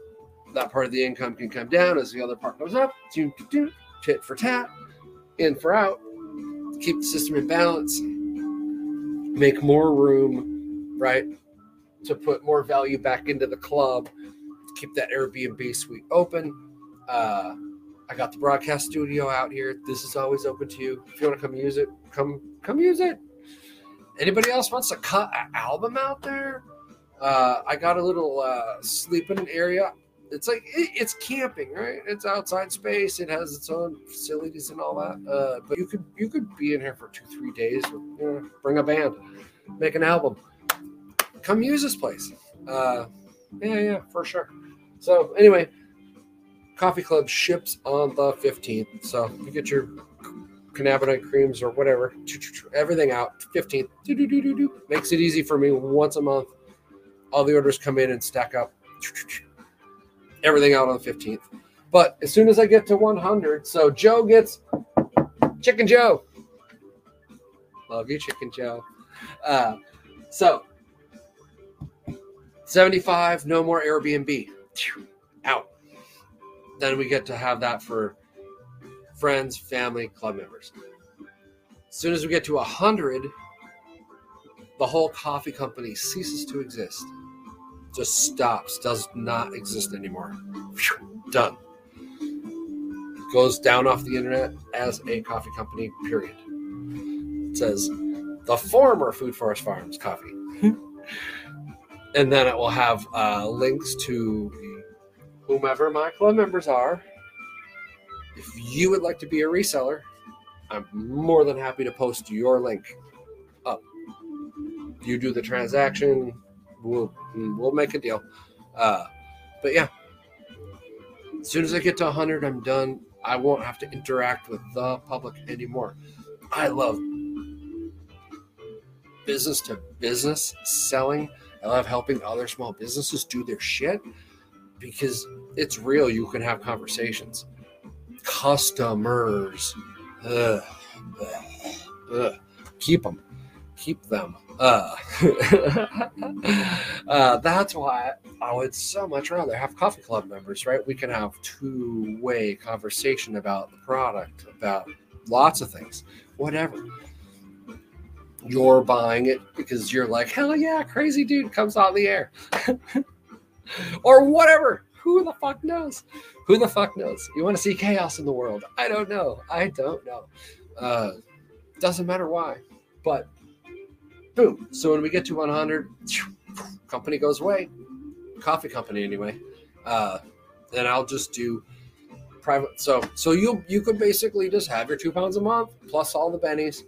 that part of the income can come down as the other part goes up. Do, do, tit for tat, in for out. Keep the system in balance. Make more room, right, to put more value back into the club. Keep that Airbnb suite open. Uh, I got the broadcast studio out here. This is always open to you. If you want to come use it, come come use it. Anybody else wants to cut an album out there? Uh, I got a little uh, sleeping area. It's like it, it's camping, right? It's outside space. It has its own facilities and all that. Uh, but you could you could be in here for two three days. You know, bring a band, make an album. Come use this place. Uh, yeah, yeah, for sure. So anyway, Coffee Club ships on the 15th. So you get your cannabinoid creams or whatever, everything out 15th. Makes it easy for me once a month. All the orders come in and stack up. Everything out on the 15th. But as soon as I get to 100, so Joe gets Chicken Joe. Love you, Chicken Joe. Uh, so 75, no more Airbnb. Out. Then we get to have that for friends, family, club members. As soon as we get to 100, the whole coffee company ceases to exist. Just stops, does not exist anymore. Done. It goes down off the internet as a coffee company, period. It says the former Food Forest Farms coffee. and then it will have uh, links to whomever my club members are. If you would like to be a reseller, I'm more than happy to post your link up. You do the transaction, we'll we'll make a deal. Uh, but yeah, as soon as I get to 100, I'm done. I won't have to interact with the public anymore. I love business to business selling. I love helping other small businesses do their shit because it's real. You can have conversations. Customers, ugh, ugh, keep them, keep them. Uh, uh, that's why I would so much rather have coffee club members, right? We can have two way conversation about the product, about lots of things, whatever. You're buying it because you're like, hell yeah, crazy dude comes out the air. or whatever. Who the fuck knows? Who the fuck knows? You want to see chaos in the world? I don't know. I don't know. Uh, doesn't matter why. But boom. So when we get to 100, company goes away. Coffee company anyway. Uh, then I'll just do private. So so you you could basically just have your two pounds a month plus all the bennies,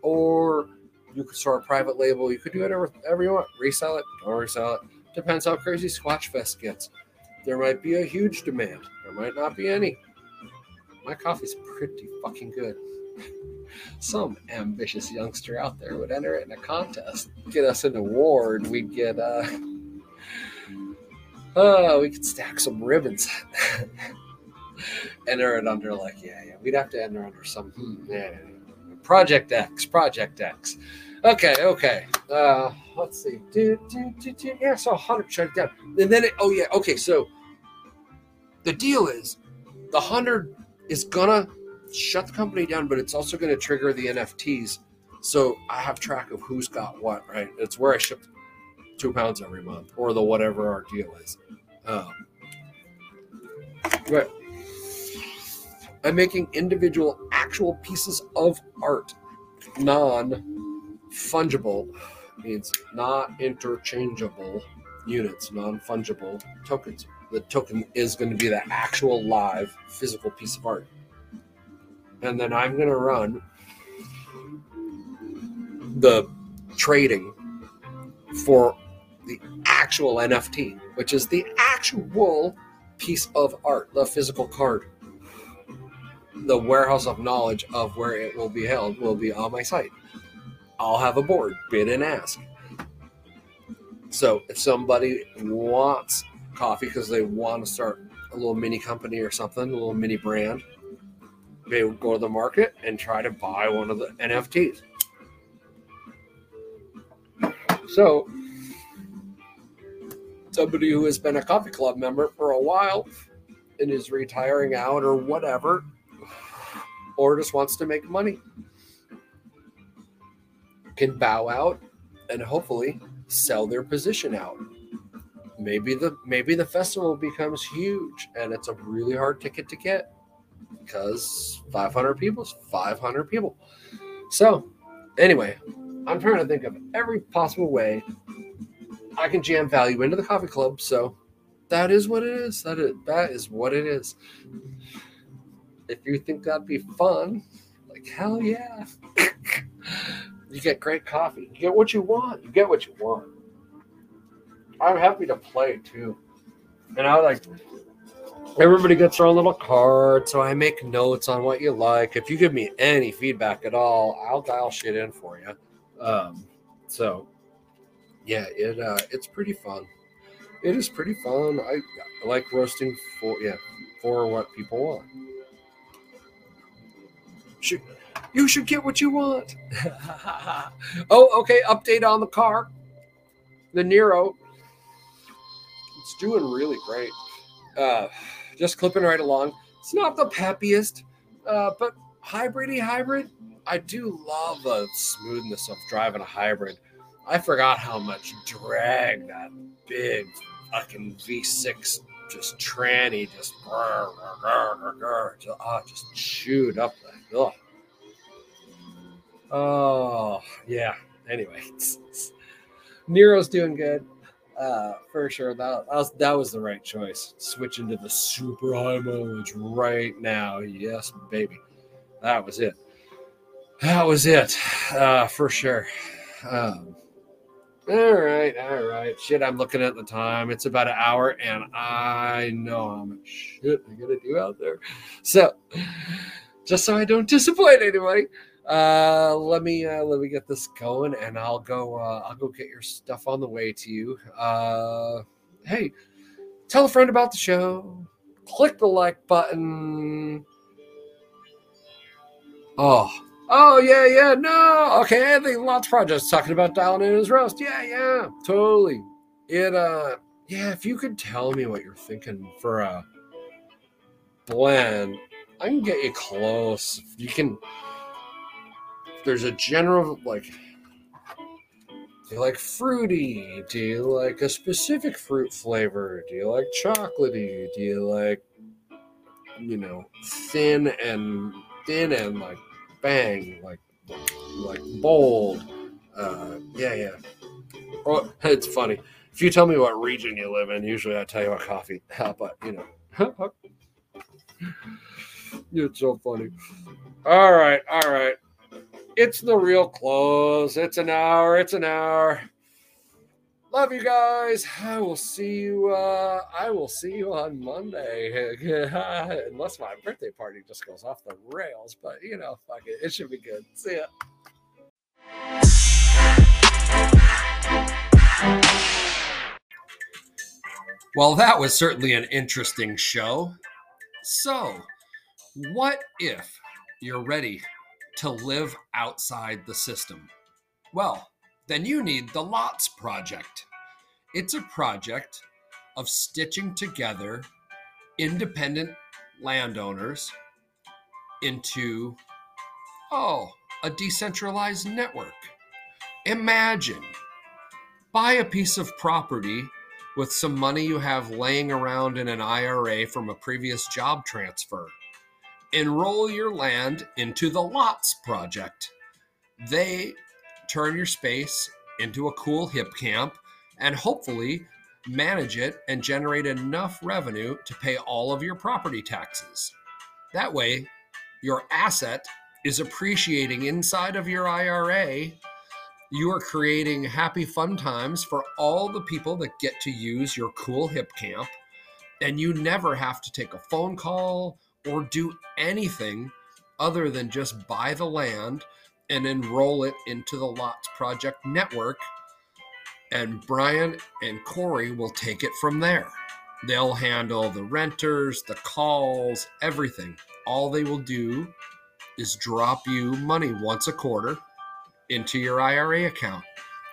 or you could start a private label. You could do whatever, whatever you want. Resell it, don't resell it. Depends how crazy Squatch Fest gets. There might be a huge demand. There might not be any. My coffee's pretty fucking good. Some ambitious youngster out there would enter it in a contest, get us an award. We'd get uh, uh we could stack some ribbons. enter it under like yeah yeah. We'd have to enter under some hmm, yeah, Project X, Project X. Okay, okay. Uh, let's see. Do, do, do, do. Yeah, so 100 shut down. And then, it, oh, yeah, okay. So the deal is the 100 is gonna shut the company down, but it's also gonna trigger the NFTs. So I have track of who's got what, right? It's where I ship two pounds every month or the whatever our deal is. Um, right. I'm making individual actual pieces of art non fungible means not interchangeable units, non fungible tokens. The token is going to be the actual live physical piece of art. And then I'm going to run the trading for the actual NFT, which is the actual piece of art, the physical card the warehouse of knowledge of where it will be held will be on my site. I'll have a board, bid and ask. So if somebody wants coffee because they want to start a little mini company or something, a little mini brand, they would go to the market and try to buy one of the NFTs. So somebody who has been a coffee club member for a while and is retiring out or whatever, or just wants to make money, can bow out and hopefully sell their position out. Maybe the maybe the festival becomes huge and it's a really hard ticket to get because 500 people is 500 people. So, anyway, I'm trying to think of every possible way I can jam value into the coffee club. So, that is what it is. That is that is what it is. If you think that'd be fun, like hell yeah. you get great coffee. You get what you want. You get what you want. I'm happy to play too. And I like everybody gets their own little card, so I make notes on what you like. If you give me any feedback at all, I'll dial shit in for you. Um, so yeah, it uh, it's pretty fun. It is pretty fun. I, I like roasting for yeah for what people want. You should get what you want. oh, okay. Update on the car. The Niro. It's doing really great. Uh, just clipping right along. It's not the peppiest, uh, but hybridy hybrid. I do love the smoothness of driving a hybrid. I forgot how much drag that big fucking V6 just tranny just grr, grr, grr, just, oh, just chewed up the. Oh yeah. Anyway, Niro's doing good. Uh, for sure. That, that was that was the right choice. Switching to the super high mileage right now. Yes, baby. That was it. That was it. Uh, for sure. Um, all right, all right. Shit, I'm looking at the time. It's about an hour, and I know how much shit I gotta do out there. So, just so I don't disappoint anybody, uh, let me uh, let me get this going, and I'll go. Uh, I'll go get your stuff on the way to you. Uh, hey, tell a friend about the show. Click the like button. Oh, oh yeah, yeah. No, okay. I think Lots of Project's talking about dialing in his roast. Yeah, yeah, totally. It uh, yeah. If you could tell me what you're thinking for a blend, I can get you close. You can there's a general like do you like fruity? Do you like a specific fruit flavor? Do you like chocolatey? Do you like you know thin and thin and like bang like like bold? Uh, yeah, yeah. Oh, it's funny. If you tell me what region you live in, usually I tell you what coffee. But you know, it's so funny. All right, all right. It's the real close. It's an hour. It's an hour. Love you guys. I will see you. Uh, I will see you on Monday, unless my birthday party just goes off the rails. But you know, fuck it. It should be good. See ya. Well, that was certainly an interesting show. So, what if you're ready to live outside the system? Well, then you need the LOTS Project. It's a project of stitching together independent landowners into, oh, a decentralized network. Imagine buy a piece of property with some money you have laying around in an IRA from a previous job transfer enroll your land into the Lots Project. They turn your space into a cool hip camp and hopefully manage it and generate enough revenue to pay all of your property taxes. That way, your asset is appreciating inside of your IRA. You are creating happy fun times for all the people that get to use your cool hip camp, and you never have to take a phone call or do anything other than just buy the land and enroll it into the Lots Project network. And Brian and Corey will take it from there. They'll handle the renters, the calls, everything. All they will do is drop you money once a quarter into your IRA account.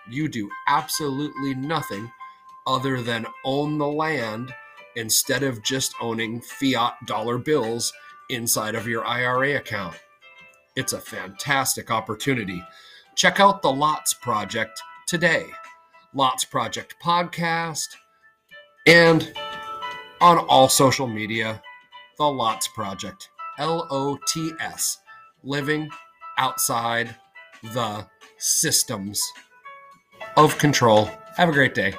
You do absolutely nothing other than own the land instead of just owning fiat dollar bills inside of your IRA account. It's a fantastic opportunity. Check out the Lots Project today. Lots Project podcast and on all social media, the Lots Project. L O T S. Living outside the systems of control. Have a great day.